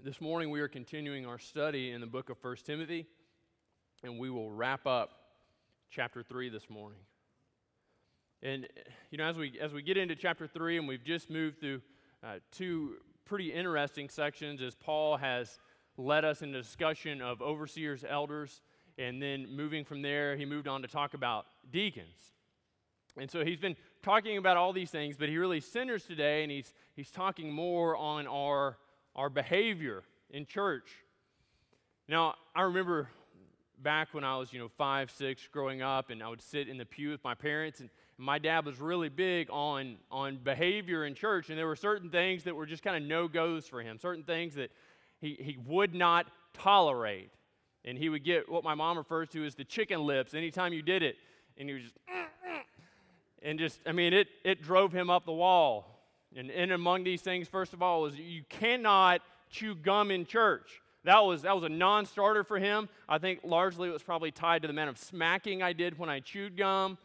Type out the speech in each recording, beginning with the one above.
This morning we are continuing our study in the book of 1 Timothy, and we will wrap up chapter 3 this morning. And you know, as we as we get into chapter 3 and we've just moved through uh, two pretty interesting sections as Paul has led us in a discussion of overseers, elders, and then moving from there, he moved on to talk about deacons. And so he's been talking about all these things, but he really centers today, and he's, he's talking more on our, our behavior in church. Now, I remember back when I was, you know, five, six, growing up, and I would sit in the pew with my parents, and my dad was really big on, on behavior in church, and there were certain things that were just kind of no-goes for him, certain things that he, he would not tolerate. And he would get what my mom refers to as the chicken lips anytime you did it. And he was just, and just, I mean, it, it drove him up the wall. And in among these things, first of all, was you cannot chew gum in church. That was, that was a non starter for him. I think largely it was probably tied to the amount of smacking I did when I chewed gum.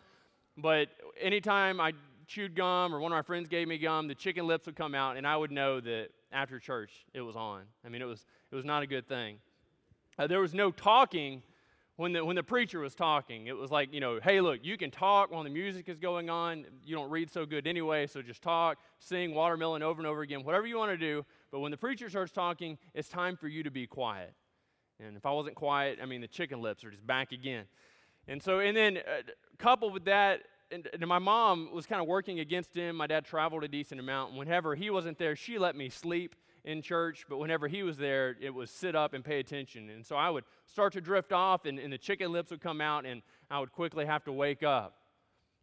But anytime I chewed gum or one of my friends gave me gum, the chicken lips would come out, and I would know that after church it was on. I mean, it was, it was not a good thing. Uh, there was no talking when the, when the preacher was talking. It was like, you know, hey, look, you can talk while the music is going on. You don't read so good anyway, so just talk, sing watermelon over and over again, whatever you want to do. But when the preacher starts talking, it's time for you to be quiet. And if I wasn't quiet, I mean, the chicken lips are just back again. And so, and then uh, coupled with that, and, and my mom was kind of working against him. My dad traveled a decent amount. And whenever he wasn't there, she let me sleep in church, but whenever he was there, it was sit up and pay attention. And so I would start to drift off, and, and the chicken lips would come out, and I would quickly have to wake up.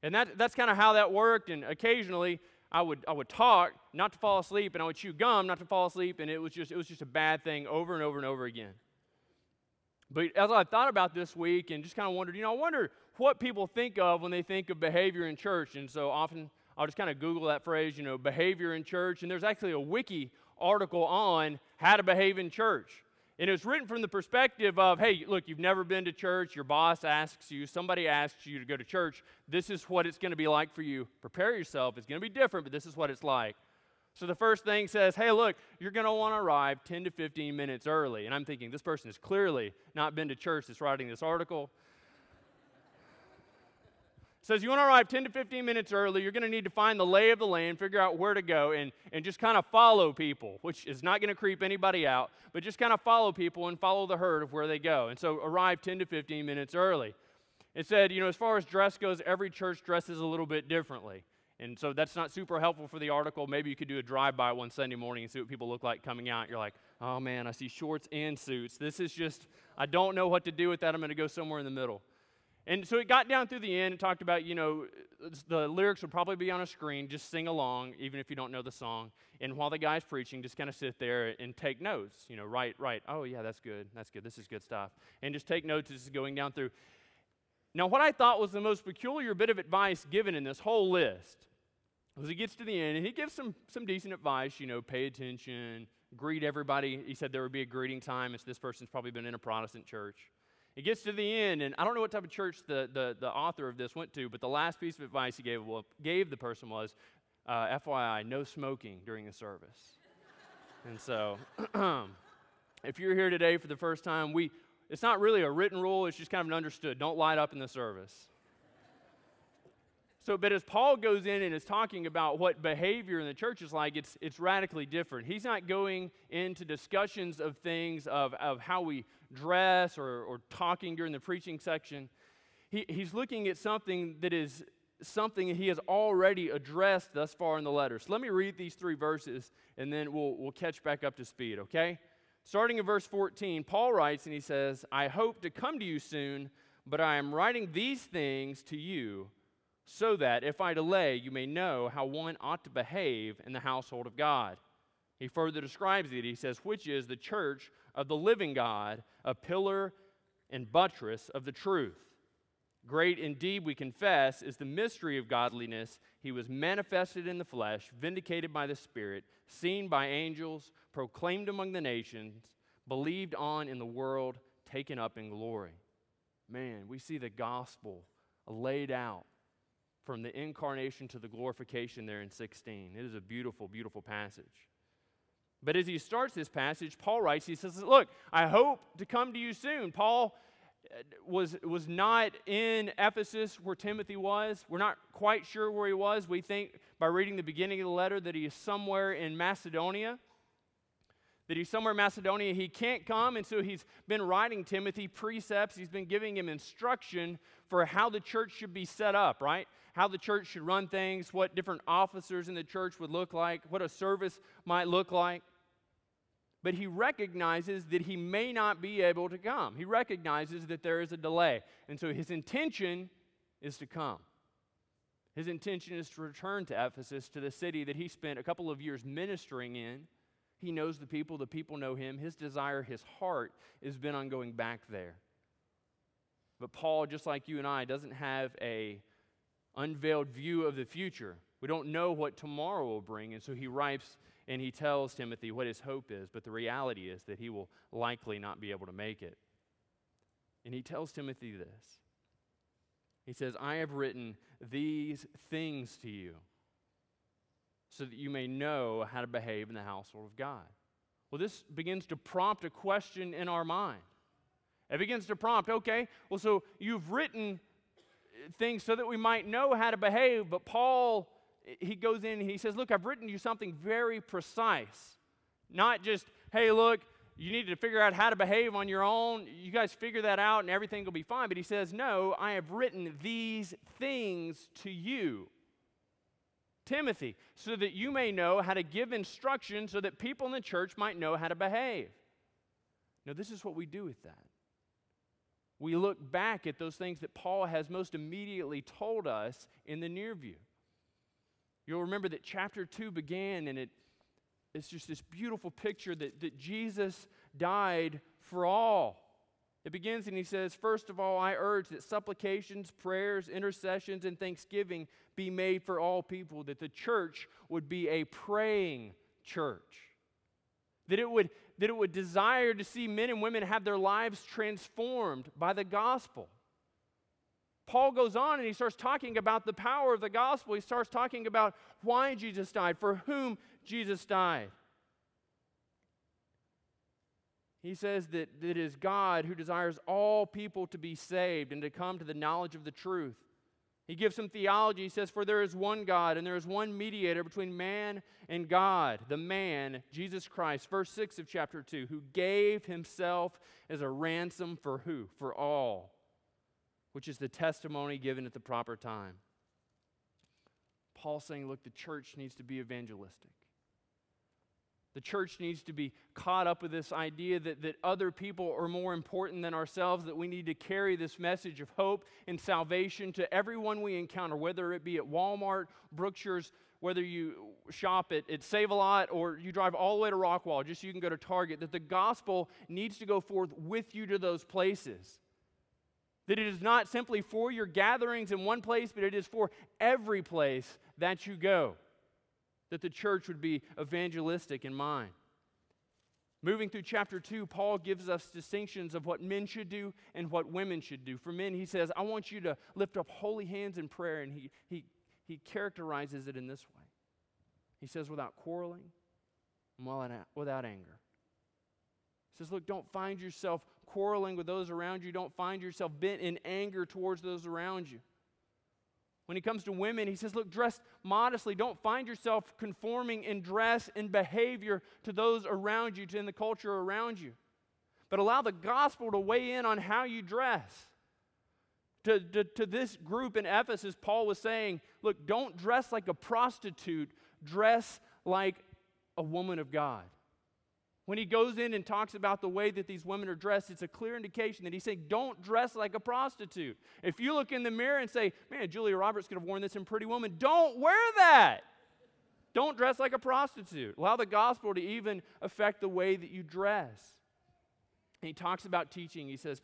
And that, that's kind of how that worked. And occasionally, I would, I would talk not to fall asleep, and I would chew gum not to fall asleep, and it was just, it was just a bad thing over and over and over again. But as I thought about this week and just kind of wondered, you know, I wonder what people think of when they think of behavior in church. And so often I'll just kind of Google that phrase, you know, behavior in church. And there's actually a wiki article on how to behave in church. And it was written from the perspective of, hey, look, you've never been to church. Your boss asks you, somebody asks you to go to church. This is what it's going to be like for you. Prepare yourself. It's going to be different, but this is what it's like. So the first thing says, hey, look, you're going to want to arrive 10 to 15 minutes early. And I'm thinking, this person has clearly not been to church that's writing this article says you want to arrive 10 to 15 minutes early. You're going to need to find the lay of the land, figure out where to go, and, and just kind of follow people, which is not going to creep anybody out, but just kind of follow people and follow the herd of where they go. And so arrive 10 to 15 minutes early. It said, you know, as far as dress goes, every church dresses a little bit differently. And so that's not super helpful for the article. Maybe you could do a drive by one Sunday morning and see what people look like coming out. You're like, oh man, I see shorts and suits. This is just, I don't know what to do with that. I'm going to go somewhere in the middle. And so it got down through the end and talked about, you know, the lyrics would probably be on a screen. Just sing along, even if you don't know the song. And while the guy's preaching, just kind of sit there and take notes. You know, write, write. Oh, yeah, that's good. That's good. This is good stuff. And just take notes as it's going down through. Now, what I thought was the most peculiar bit of advice given in this whole list was he gets to the end and he gives some, some decent advice, you know, pay attention, greet everybody. He said there would be a greeting time. It's this person's probably been in a Protestant church. It gets to the end, and I don't know what type of church the, the, the author of this went to, but the last piece of advice he gave, well, gave the person was uh, FYI, no smoking during the service. and so, if you're here today for the first time, we, it's not really a written rule, it's just kind of an understood. Don't light up in the service. So, but as Paul goes in and is talking about what behavior in the church is like, it's, it's radically different. He's not going into discussions of things of, of how we dress or, or talking during the preaching section. He, he's looking at something that is something he has already addressed thus far in the letter. So let me read these three verses and then we'll, we'll catch back up to speed, okay? Starting in verse 14, Paul writes and he says, I hope to come to you soon, but I am writing these things to you so that if I delay, you may know how one ought to behave in the household of God. He further describes it. He says, which is the church of the living God, a pillar and buttress of the truth. Great indeed, we confess, is the mystery of godliness. He was manifested in the flesh, vindicated by the Spirit, seen by angels, proclaimed among the nations, believed on in the world, taken up in glory. Man, we see the gospel laid out from the incarnation to the glorification there in 16. It is a beautiful, beautiful passage. But as he starts this passage, Paul writes, he says, Look, I hope to come to you soon. Paul uh, was, was not in Ephesus where Timothy was. We're not quite sure where he was. We think by reading the beginning of the letter that he is somewhere in Macedonia. That he's somewhere in Macedonia. He can't come, and so he's been writing Timothy precepts. He's been giving him instruction for how the church should be set up, right? How the church should run things, what different officers in the church would look like, what a service might look like but he recognizes that he may not be able to come. He recognizes that there is a delay. And so his intention is to come. His intention is to return to Ephesus, to the city that he spent a couple of years ministering in. He knows the people, the people know him. His desire, his heart, has been on going back there. But Paul, just like you and I, doesn't have a unveiled view of the future. We don't know what tomorrow will bring, and so he writes and he tells Timothy what his hope is, but the reality is that he will likely not be able to make it. And he tells Timothy this He says, I have written these things to you so that you may know how to behave in the household of God. Well, this begins to prompt a question in our mind. It begins to prompt, okay, well, so you've written things so that we might know how to behave, but Paul he goes in and he says, Look, I've written you something very precise. Not just, hey, look, you need to figure out how to behave on your own. You guys figure that out and everything will be fine. But he says, No, I have written these things to you, Timothy, so that you may know how to give instruction so that people in the church might know how to behave. Now, this is what we do with that. We look back at those things that Paul has most immediately told us in the near view. You'll remember that chapter 2 began, and it, it's just this beautiful picture that, that Jesus died for all. It begins and he says, First of all, I urge that supplications, prayers, intercessions, and thanksgiving be made for all people, that the church would be a praying church. That it would, that it would desire to see men and women have their lives transformed by the gospel. Paul goes on and he starts talking about the power of the gospel. He starts talking about why Jesus died, for whom Jesus died. He says that, it is God who desires all people to be saved and to come to the knowledge of the truth. He gives some theology. He says, For there is one God, and there is one mediator between man and God, the man, Jesus Christ. Verse 6 of chapter 2, who gave himself as a ransom for who? For all which is the testimony given at the proper time. Paul saying, look, the church needs to be evangelistic. The church needs to be caught up with this idea that, that other people are more important than ourselves, that we need to carry this message of hope and salvation to everyone we encounter, whether it be at Walmart, Brookshire's, whether you shop at, at Save a Lot or you drive all the way to Rockwall just so you can go to Target, that the gospel needs to go forth with you to those places. That it is not simply for your gatherings in one place, but it is for every place that you go. That the church would be evangelistic in mind. Moving through chapter 2, Paul gives us distinctions of what men should do and what women should do. For men, he says, I want you to lift up holy hands in prayer, and he, he, he characterizes it in this way. He says, without quarreling and without anger. He says, Look, don't find yourself quarreling with those around you. Don't find yourself bent in anger towards those around you. When he comes to women, he says, Look, dress modestly. Don't find yourself conforming in dress and behavior to those around you, to in the culture around you. But allow the gospel to weigh in on how you dress. To, to, to this group in Ephesus, Paul was saying, Look, don't dress like a prostitute, dress like a woman of God. When he goes in and talks about the way that these women are dressed, it's a clear indication that he's saying, don't dress like a prostitute. If you look in the mirror and say, man, Julia Roberts could have worn this in Pretty Woman, don't wear that. Don't dress like a prostitute. Allow the gospel to even affect the way that you dress. And he talks about teaching. He says,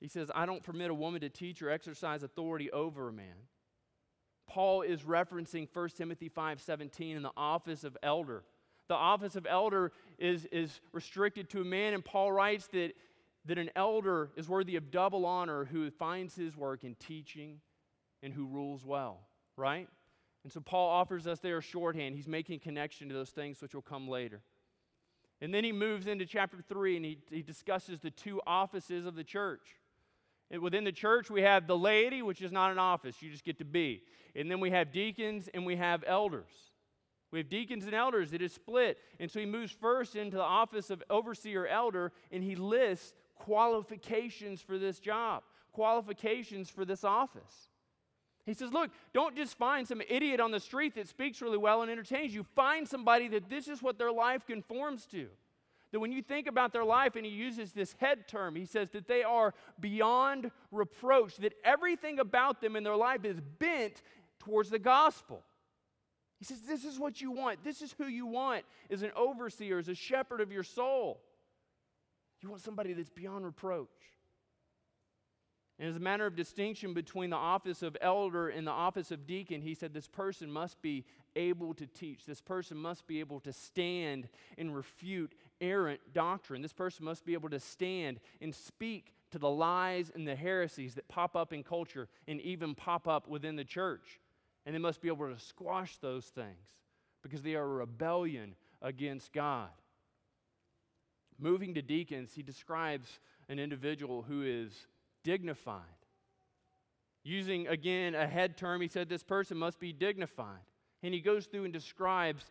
he says, I don't permit a woman to teach or exercise authority over a man. Paul is referencing 1 Timothy 5:17 in the office of elder the office of elder is, is restricted to a man, and Paul writes that, that an elder is worthy of double honor who finds his work in teaching and who rules well, right? And so Paul offers us there a shorthand. He's making connection to those things which will come later. And then he moves into chapter 3 and he, he discusses the two offices of the church. And within the church, we have the laity, which is not an office, you just get to be. And then we have deacons and we have elders. We have deacons and elders, it is split. And so he moves first into the office of overseer elder and he lists qualifications for this job, qualifications for this office. He says, Look, don't just find some idiot on the street that speaks really well and entertains you. Find somebody that this is what their life conforms to. That when you think about their life, and he uses this head term, he says that they are beyond reproach, that everything about them in their life is bent towards the gospel. He says, This is what you want. This is who you want as an overseer, as a shepherd of your soul. You want somebody that's beyond reproach. And as a matter of distinction between the office of elder and the office of deacon, he said this person must be able to teach. This person must be able to stand and refute errant doctrine. This person must be able to stand and speak to the lies and the heresies that pop up in culture and even pop up within the church. And they must be able to squash those things because they are a rebellion against God. Moving to deacons, he describes an individual who is dignified. Using again a head term, he said this person must be dignified. And he goes through and describes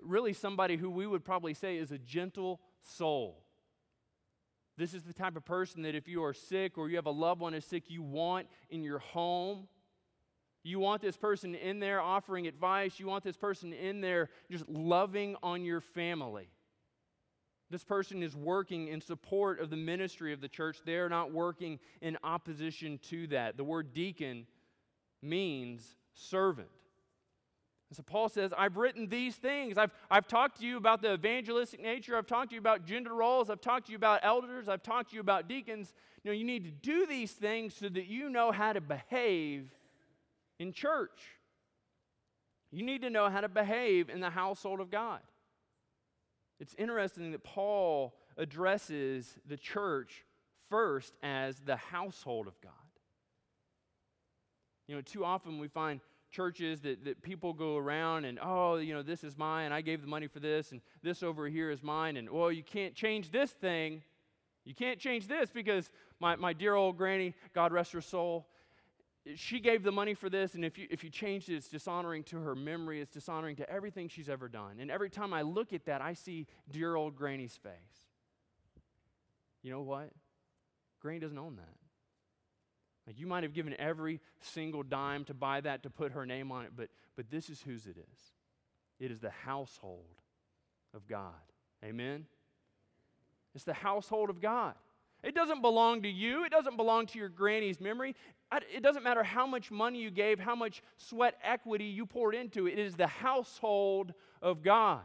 really somebody who we would probably say is a gentle soul. This is the type of person that if you are sick or you have a loved one is sick, you want in your home. You want this person in there offering advice. You want this person in there just loving on your family. This person is working in support of the ministry of the church. They're not working in opposition to that. The word deacon means servant. And so Paul says, I've written these things. I've, I've talked to you about the evangelistic nature. I've talked to you about gender roles. I've talked to you about elders. I've talked to you about deacons. You know, you need to do these things so that you know how to behave in church. You need to know how to behave in the household of God. It's interesting that Paul addresses the church first as the household of God. You know, too often we find churches that, that people go around and, oh, you know, this is mine. And I gave the money for this, and this over here is mine. And, well, you can't change this thing. You can't change this because my, my dear old granny, God rest her soul, she gave the money for this, and if you, if you changed it, it's dishonoring to her memory, it's dishonoring to everything she's ever done. And every time I look at that, I see dear old Granny's face. You know what? Granny doesn't own that. Like you might have given every single dime to buy that to put her name on it, but, but this is whose it is. It is the household of God. Amen? It's the household of God. It doesn't belong to you. It doesn't belong to your granny's memory. It doesn't matter how much money you gave, how much sweat equity you poured into it. It is the household of God.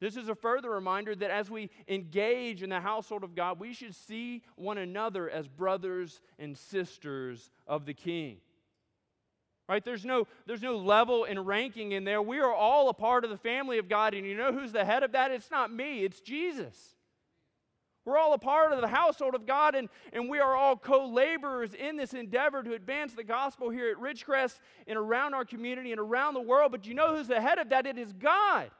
This is a further reminder that as we engage in the household of God, we should see one another as brothers and sisters of the King. Right? There's no, there's no level and ranking in there. We are all a part of the family of God, and you know who's the head of that? It's not me, it's Jesus. We're all a part of the household of God, and, and we are all co laborers in this endeavor to advance the gospel here at Ridgecrest and around our community and around the world. But you know who's the head of that? It is God.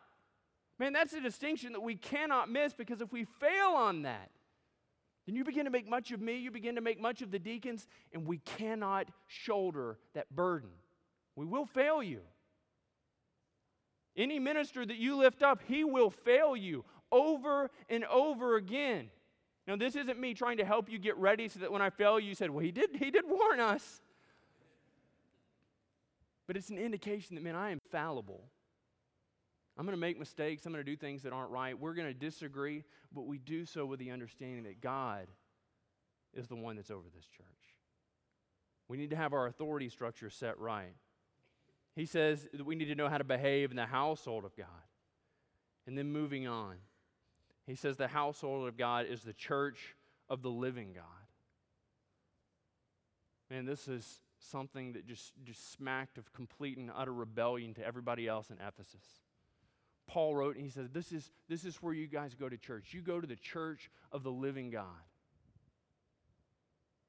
Man, that's a distinction that we cannot miss because if we fail on that, then you begin to make much of me, you begin to make much of the deacons, and we cannot shoulder that burden. We will fail you. Any minister that you lift up, he will fail you over and over again. Now, this isn't me trying to help you get ready so that when I fail, you said, Well, he did, he did warn us. But it's an indication that, man, I am fallible. I'm going to make mistakes. I'm going to do things that aren't right. We're going to disagree, but we do so with the understanding that God is the one that's over this church. We need to have our authority structure set right. He says that we need to know how to behave in the household of God. And then moving on. He says the household of God is the church of the living God. Man, this is something that just, just smacked of complete and utter rebellion to everybody else in Ephesus. Paul wrote, and he says, this is, this is where you guys go to church. You go to the church of the living God.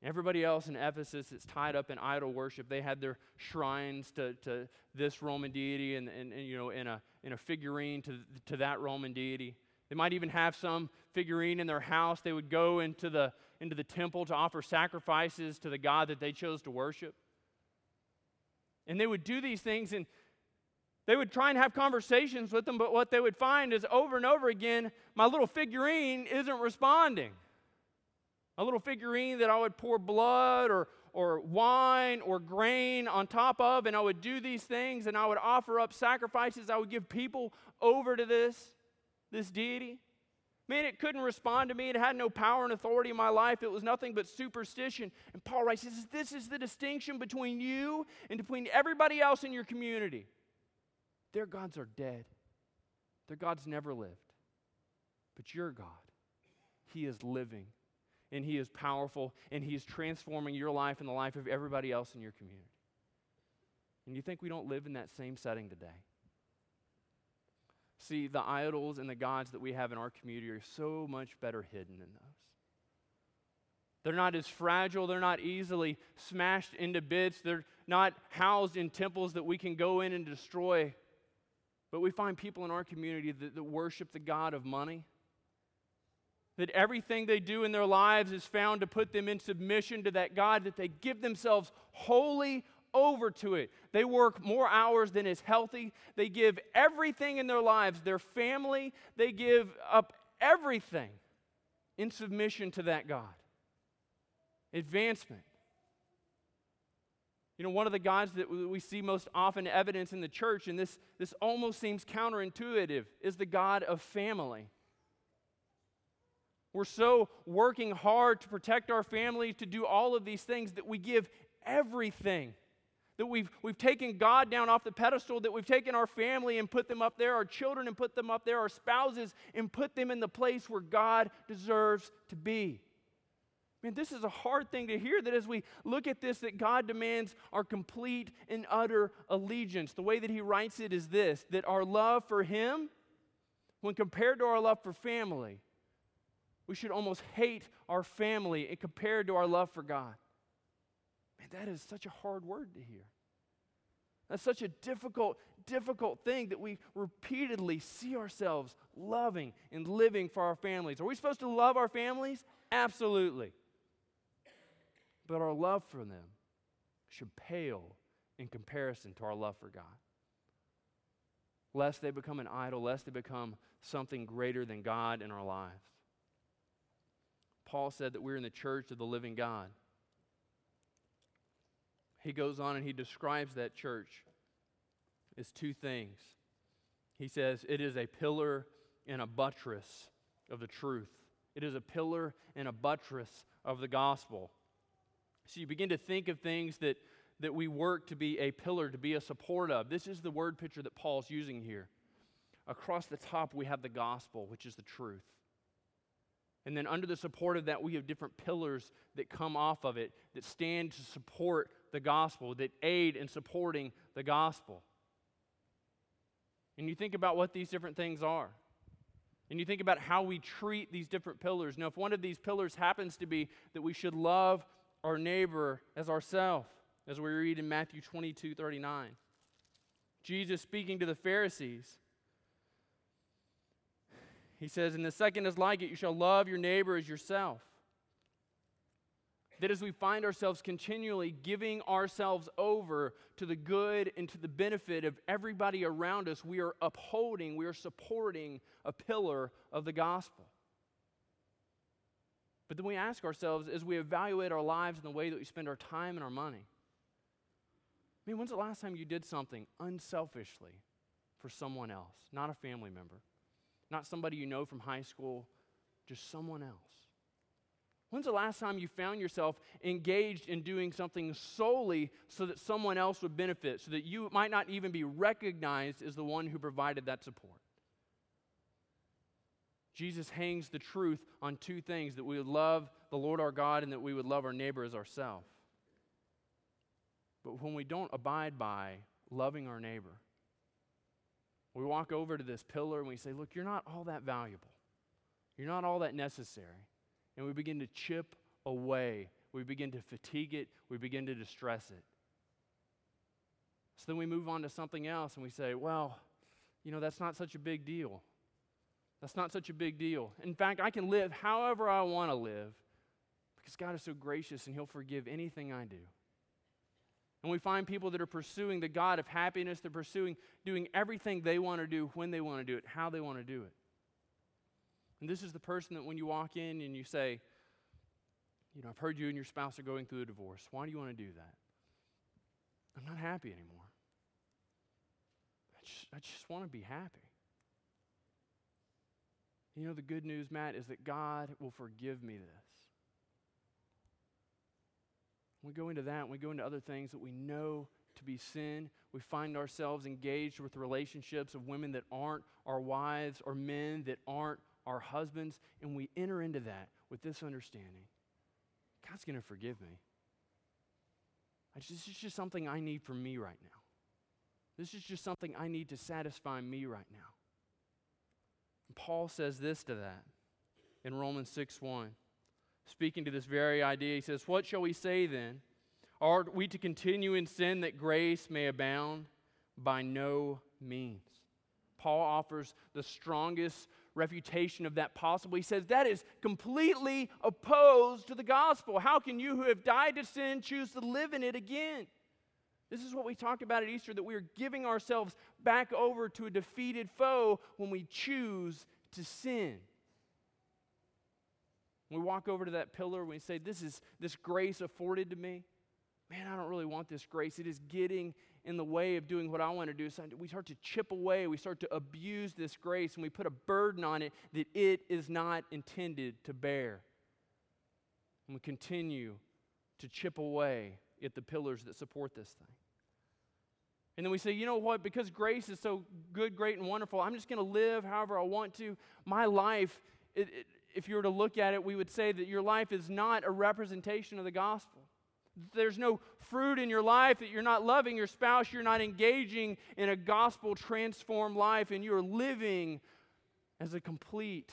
Everybody else in Ephesus that's tied up in idol worship, they had their shrines to, to this Roman deity and, and, and you know, in a, in a figurine to, to that Roman deity. They might even have some figurine in their house. They would go into the, into the temple to offer sacrifices to the God that they chose to worship. And they would do these things and they would try and have conversations with them, but what they would find is over and over again, my little figurine isn't responding. A little figurine that I would pour blood or, or wine or grain on top of, and I would do these things and I would offer up sacrifices. I would give people over to this, this deity. Man, it couldn't respond to me. It had no power and authority in my life. It was nothing but superstition. And Paul writes, says, This is the distinction between you and between everybody else in your community. Their gods are dead, their gods never lived. But your God, He is living, and He is powerful, and He is transforming your life and the life of everybody else in your community. And you think we don't live in that same setting today? See, the idols and the gods that we have in our community are so much better hidden than those. They're not as fragile. They're not easily smashed into bits. They're not housed in temples that we can go in and destroy. But we find people in our community that, that worship the God of money. That everything they do in their lives is found to put them in submission to that God, that they give themselves wholly over to it. They work more hours than is healthy. They give everything in their lives, their family, they give up everything in submission to that God. Advancement. You know, one of the gods that we see most often evidence in the church, and this, this almost seems counterintuitive, is the God of family. We're so working hard to protect our family, to do all of these things, that we give everything that we've, we've taken God down off the pedestal, that we've taken our family and put them up there, our children and put them up there, our spouses and put them in the place where God deserves to be. Man, this is a hard thing to hear that as we look at this, that God demands our complete and utter allegiance. The way that he writes it is this that our love for him, when compared to our love for family, we should almost hate our family and compared to our love for God. Man, that is such a hard word to hear. That's such a difficult, difficult thing that we repeatedly see ourselves loving and living for our families. Are we supposed to love our families? Absolutely. But our love for them should pale in comparison to our love for God. Lest they become an idol, lest they become something greater than God in our lives. Paul said that we're in the church of the living God he goes on and he describes that church as two things. He says, It is a pillar and a buttress of the truth, it is a pillar and a buttress of the gospel. So you begin to think of things that, that we work to be a pillar, to be a support of. This is the word picture that Paul's using here. Across the top, we have the gospel, which is the truth. And then under the support of that, we have different pillars that come off of it that stand to support the gospel, that aid in supporting the gospel. And you think about what these different things are. And you think about how we treat these different pillars. Now, if one of these pillars happens to be that we should love our neighbor as ourselves, as we read in Matthew 22 39, Jesus speaking to the Pharisees he says, And the second is like it you shall love your neighbor as yourself. That as we find ourselves continually giving ourselves over to the good and to the benefit of everybody around us, we are upholding, we are supporting a pillar of the gospel. But then we ask ourselves as we evaluate our lives and the way that we spend our time and our money I mean, when's the last time you did something unselfishly for someone else, not a family member? Not somebody you know from high school, just someone else. When's the last time you found yourself engaged in doing something solely so that someone else would benefit, so that you might not even be recognized as the one who provided that support? Jesus hangs the truth on two things that we would love the Lord our God and that we would love our neighbor as ourselves. But when we don't abide by loving our neighbor, we walk over to this pillar and we say, Look, you're not all that valuable. You're not all that necessary. And we begin to chip away. We begin to fatigue it. We begin to distress it. So then we move on to something else and we say, Well, you know, that's not such a big deal. That's not such a big deal. In fact, I can live however I want to live because God is so gracious and He'll forgive anything I do. And we find people that are pursuing the God of happiness, they're pursuing doing everything they want to do, when they want to do it, how they want to do it. And this is the person that when you walk in and you say, You know, I've heard you and your spouse are going through a divorce. Why do you want to do that? I'm not happy anymore. I just, I just want to be happy. You know, the good news, Matt, is that God will forgive me this. We go into that, we go into other things that we know to be sin. We find ourselves engaged with relationships of women that aren't our wives or men that aren't our husbands, and we enter into that with this understanding God's going to forgive me. This is just something I need for me right now. This is just something I need to satisfy me right now. And Paul says this to that in Romans 6 1. Speaking to this very idea, he says, What shall we say then? Are we to continue in sin that grace may abound? By no means. Paul offers the strongest refutation of that possible. He says that is completely opposed to the gospel. How can you who have died to sin choose to live in it again? This is what we talked about at Easter that we are giving ourselves back over to a defeated foe when we choose to sin. we walk over to that pillar, we say, This is this grace afforded to me. Man, I don't really want this grace. It is getting in the way of doing what I want to do. So we start to chip away, we start to abuse this grace, and we put a burden on it that it is not intended to bear. And we continue to chip away at the pillars that support this thing. And then we say, you know what? Because grace is so good, great, and wonderful, I'm just going to live however I want to. My life, it, it, if you were to look at it, we would say that your life is not a representation of the gospel there's no fruit in your life, that you're not loving your spouse, you're not engaging in a gospel transformed life, and you're living as a complete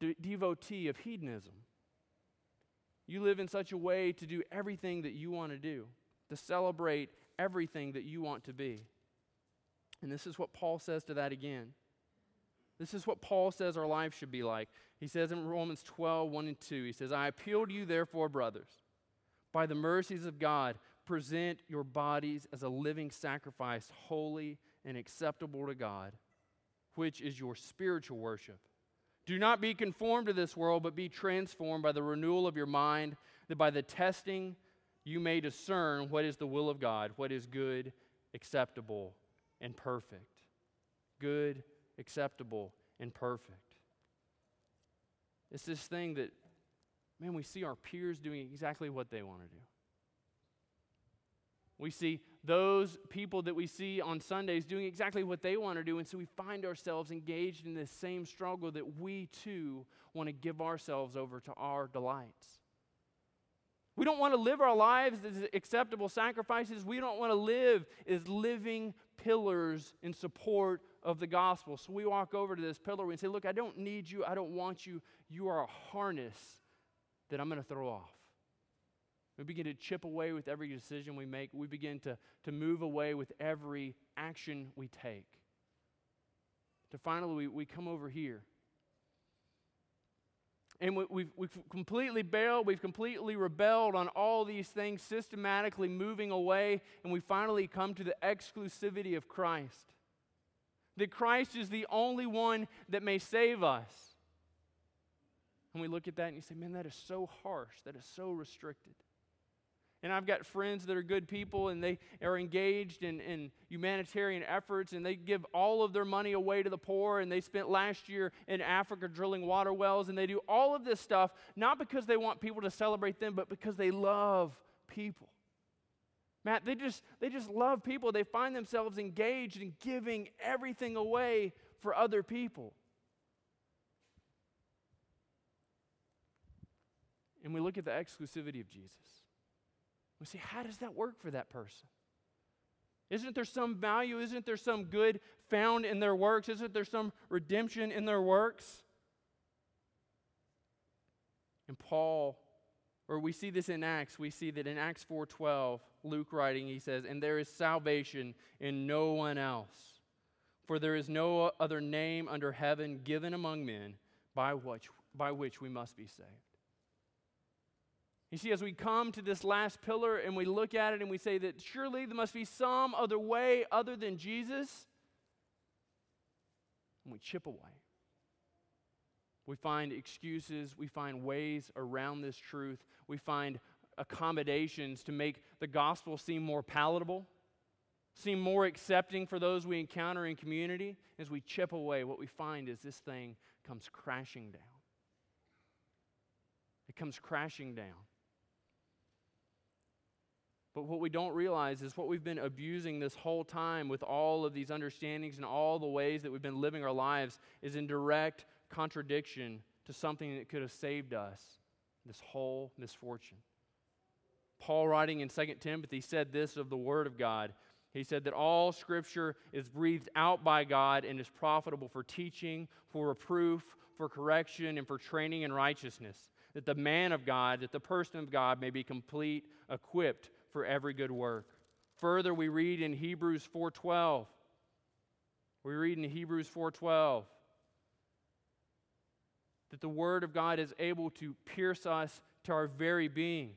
de- devotee of hedonism. You live in such a way to do everything that you want to do, to celebrate everything that you want to be. And this is what Paul says to that again. This is what Paul says our life should be like. He says in Romans 12, 1 and 2, he says, I appeal to you, therefore, brothers by the mercies of God, present your bodies as a living sacrifice, holy and acceptable to God, which is your spiritual worship. Do not be conformed to this world, but be transformed by the renewal of your mind, that by the testing you may discern what is the will of God, what is good, acceptable, and perfect. Good, acceptable, and perfect. It's this thing that man, we see our peers doing exactly what they want to do. We see those people that we see on Sundays doing exactly what they want to do. And so we find ourselves engaged in this same struggle that we too want to give ourselves over to our delights. We don't want to live our lives as acceptable sacrifices. We don't want to live as living pillars in support of the gospel. So we walk over to this pillar and say, Look, I don't need you. I don't want you. You are a harness that I'm going to throw off. We begin to chip away with every decision we make. We begin to, to move away with every action we take. To finally, we, we come over here. And we, we've, we've completely bailed, we've completely rebelled on all these things, systematically moving away, and we finally come to the exclusivity of Christ. That Christ is the only one that may save us. And we look at that and you say, man, that is so harsh. That is so restricted. And I've got friends that are good people and they are engaged in, in humanitarian efforts and they give all of their money away to the poor. And they spent last year in Africa drilling water wells. And they do all of this stuff not because they want people to celebrate them, but because they love people. Matt, they just, they just love people. They find themselves engaged in giving everything away for other people. And we look at the exclusivity of Jesus. We say, how does that work for that person? Isn't there some value? Isn't there some good found in their works? Isn't there some redemption in their works? And Paul, or we see this in Acts, we see that in Acts 4:12, Luke writing, he says, "And there is salvation in no one else, For there is no other name under heaven given among men by which, by which we must be saved. You see, as we come to this last pillar and we look at it and we say that surely there must be some other way other than Jesus, and we chip away. We find excuses, we find ways around this truth, we find accommodations to make the gospel seem more palatable seem more accepting for those we encounter in community, as we chip away, what we find is this thing comes crashing down. It comes crashing down. But what we don't realize is what we've been abusing this whole time with all of these understandings and all the ways that we've been living our lives is in direct contradiction to something that could have saved us this whole misfortune. Paul, writing in 2 Timothy, said this of the Word of God he said that all scripture is breathed out by God and is profitable for teaching, for reproof, for correction, and for training in righteousness, that the man of God, that the person of God may be complete, equipped for every good work. Further, we read in Hebrews 4:12. We read in Hebrews 4:12 that the word of God is able to pierce us to our very being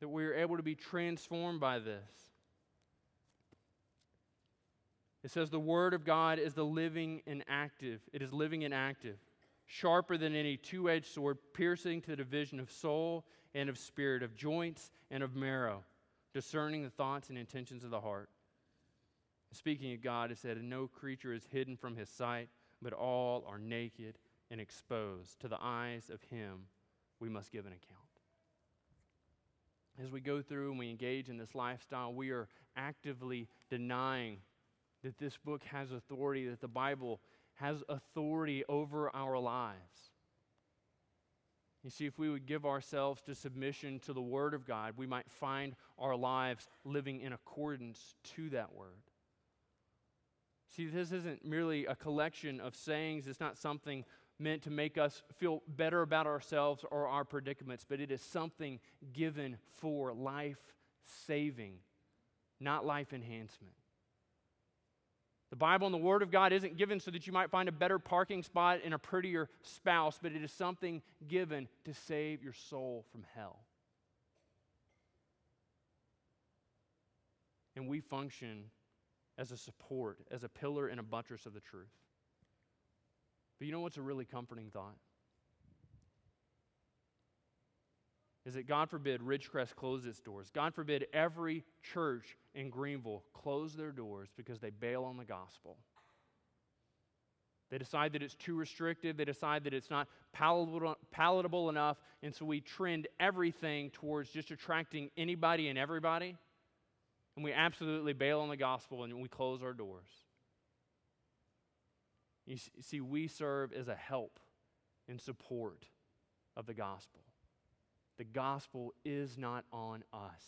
that we are able to be transformed by this. It says the Word of God is the living and active. It is living and active, sharper than any two edged sword, piercing to the division of soul and of spirit, of joints and of marrow, discerning the thoughts and intentions of the heart. Speaking of God, it said, And no creature is hidden from his sight, but all are naked and exposed to the eyes of him we must give an account as we go through and we engage in this lifestyle, we are actively denying that this book has authority, that the Bible has authority over our lives. You see, if we would give ourselves to submission to the Word of God, we might find our lives living in accordance to that Word. See, this isn't merely a collection of sayings, it's not something meant to make us feel better about ourselves or our predicaments, but it is something given for life saving, not life enhancement. The Bible and the Word of God isn't given so that you might find a better parking spot and a prettier spouse, but it is something given to save your soul from hell. And we function as a support, as a pillar and a buttress of the truth. But you know what's a really comforting thought? Is that God forbid Ridgecrest close its doors. God forbid every church in Greenville close their doors because they bail on the gospel. They decide that it's too restrictive. They decide that it's not palatable, palatable enough. And so we trend everything towards just attracting anybody and everybody. And we absolutely bail on the gospel and we close our doors. You see, we serve as a help and support of the gospel. The gospel is not on us.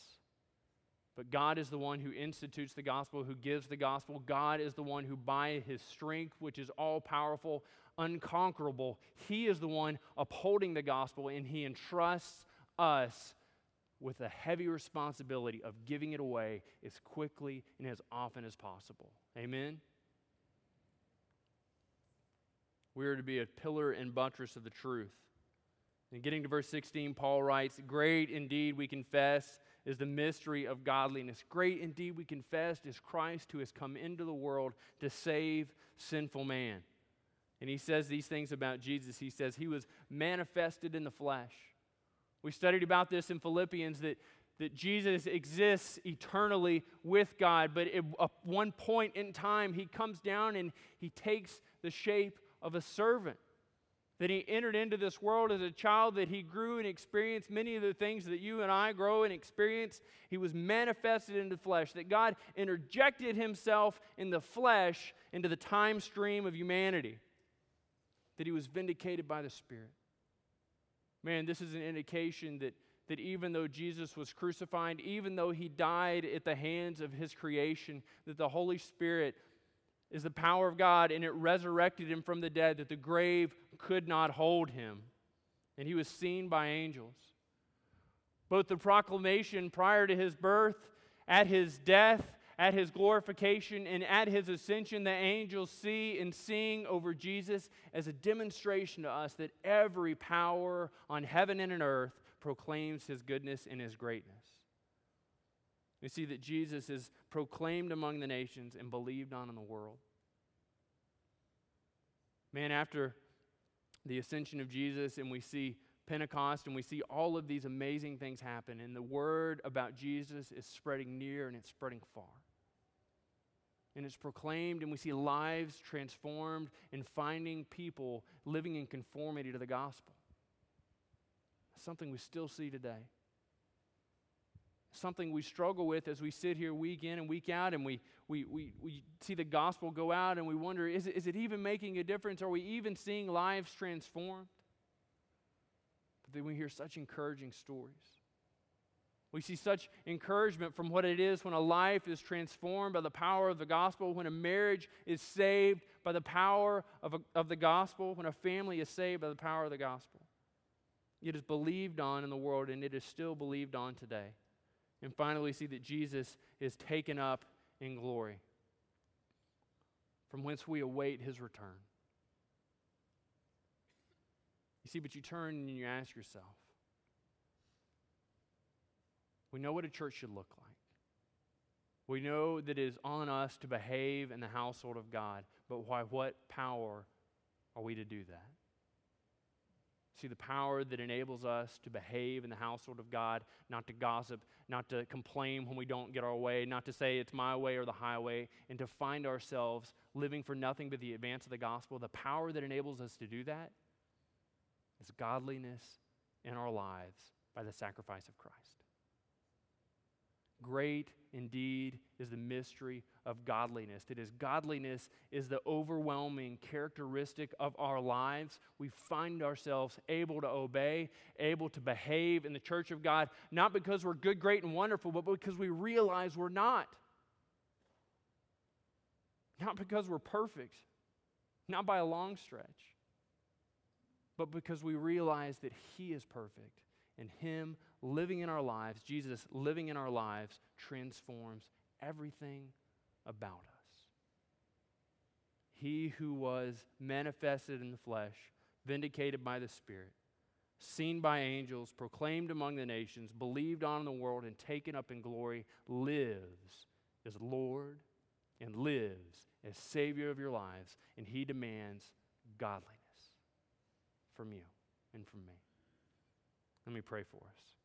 But God is the one who institutes the gospel, who gives the gospel. God is the one who, by his strength, which is all powerful, unconquerable, he is the one upholding the gospel, and he entrusts us with the heavy responsibility of giving it away as quickly and as often as possible. Amen? We are to be a pillar and buttress of the truth. And getting to verse 16, Paul writes, Great indeed we confess is the mystery of godliness. Great indeed we confess is Christ who has come into the world to save sinful man. And he says these things about Jesus. He says he was manifested in the flesh. We studied about this in Philippians that, that Jesus exists eternally with God, but at one point in time, he comes down and he takes the shape of a servant. That he entered into this world as a child, that he grew and experienced many of the things that you and I grow and experience. He was manifested into flesh, that God interjected himself in the flesh into the time stream of humanity, that he was vindicated by the Spirit. Man, this is an indication that, that even though Jesus was crucified, even though he died at the hands of his creation, that the Holy Spirit is the power of God, and it resurrected him from the dead, that the grave could not hold him. And he was seen by angels. Both the proclamation prior to his birth at his death, at his glorification, and at his ascension, the angels see and sing over Jesus as a demonstration to us that every power on heaven and on earth proclaims his goodness and his greatness. We see that Jesus is proclaimed among the nations and believed on in the world. Man, after the ascension of Jesus and we see Pentecost and we see all of these amazing things happen, and the word about Jesus is spreading near and it's spreading far. And it's proclaimed, and we see lives transformed and finding people living in conformity to the gospel. Something we still see today. Something we struggle with as we sit here week in and week out, and we, we, we, we see the gospel go out, and we wonder is it, is it even making a difference? Are we even seeing lives transformed? But then we hear such encouraging stories. We see such encouragement from what it is when a life is transformed by the power of the gospel, when a marriage is saved by the power of, a, of the gospel, when a family is saved by the power of the gospel. It is believed on in the world, and it is still believed on today. And finally, we see that Jesus is taken up in glory, from whence we await his return. You see, but you turn and you ask yourself, we know what a church should look like. We know that it is on us to behave in the household of God, but why what power are we to do that? See, the power that enables us to behave in the household of God, not to gossip, not to complain when we don't get our way, not to say it's my way or the highway, and to find ourselves living for nothing but the advance of the gospel. The power that enables us to do that is godliness in our lives by the sacrifice of Christ. Great indeed is the mystery of godliness. That is, godliness is the overwhelming characteristic of our lives. We find ourselves able to obey, able to behave in the church of God, not because we're good, great, and wonderful, but because we realize we're not. Not because we're perfect, not by a long stretch, but because we realize that He is perfect and Him living in our lives, Jesus living in our lives, transforms everything about us. He who was manifested in the flesh, vindicated by the Spirit, seen by angels, proclaimed among the nations, believed on in the world, and taken up in glory, lives as Lord and lives as Savior of your lives, and He demands godliness from you and from me. Let me pray for us.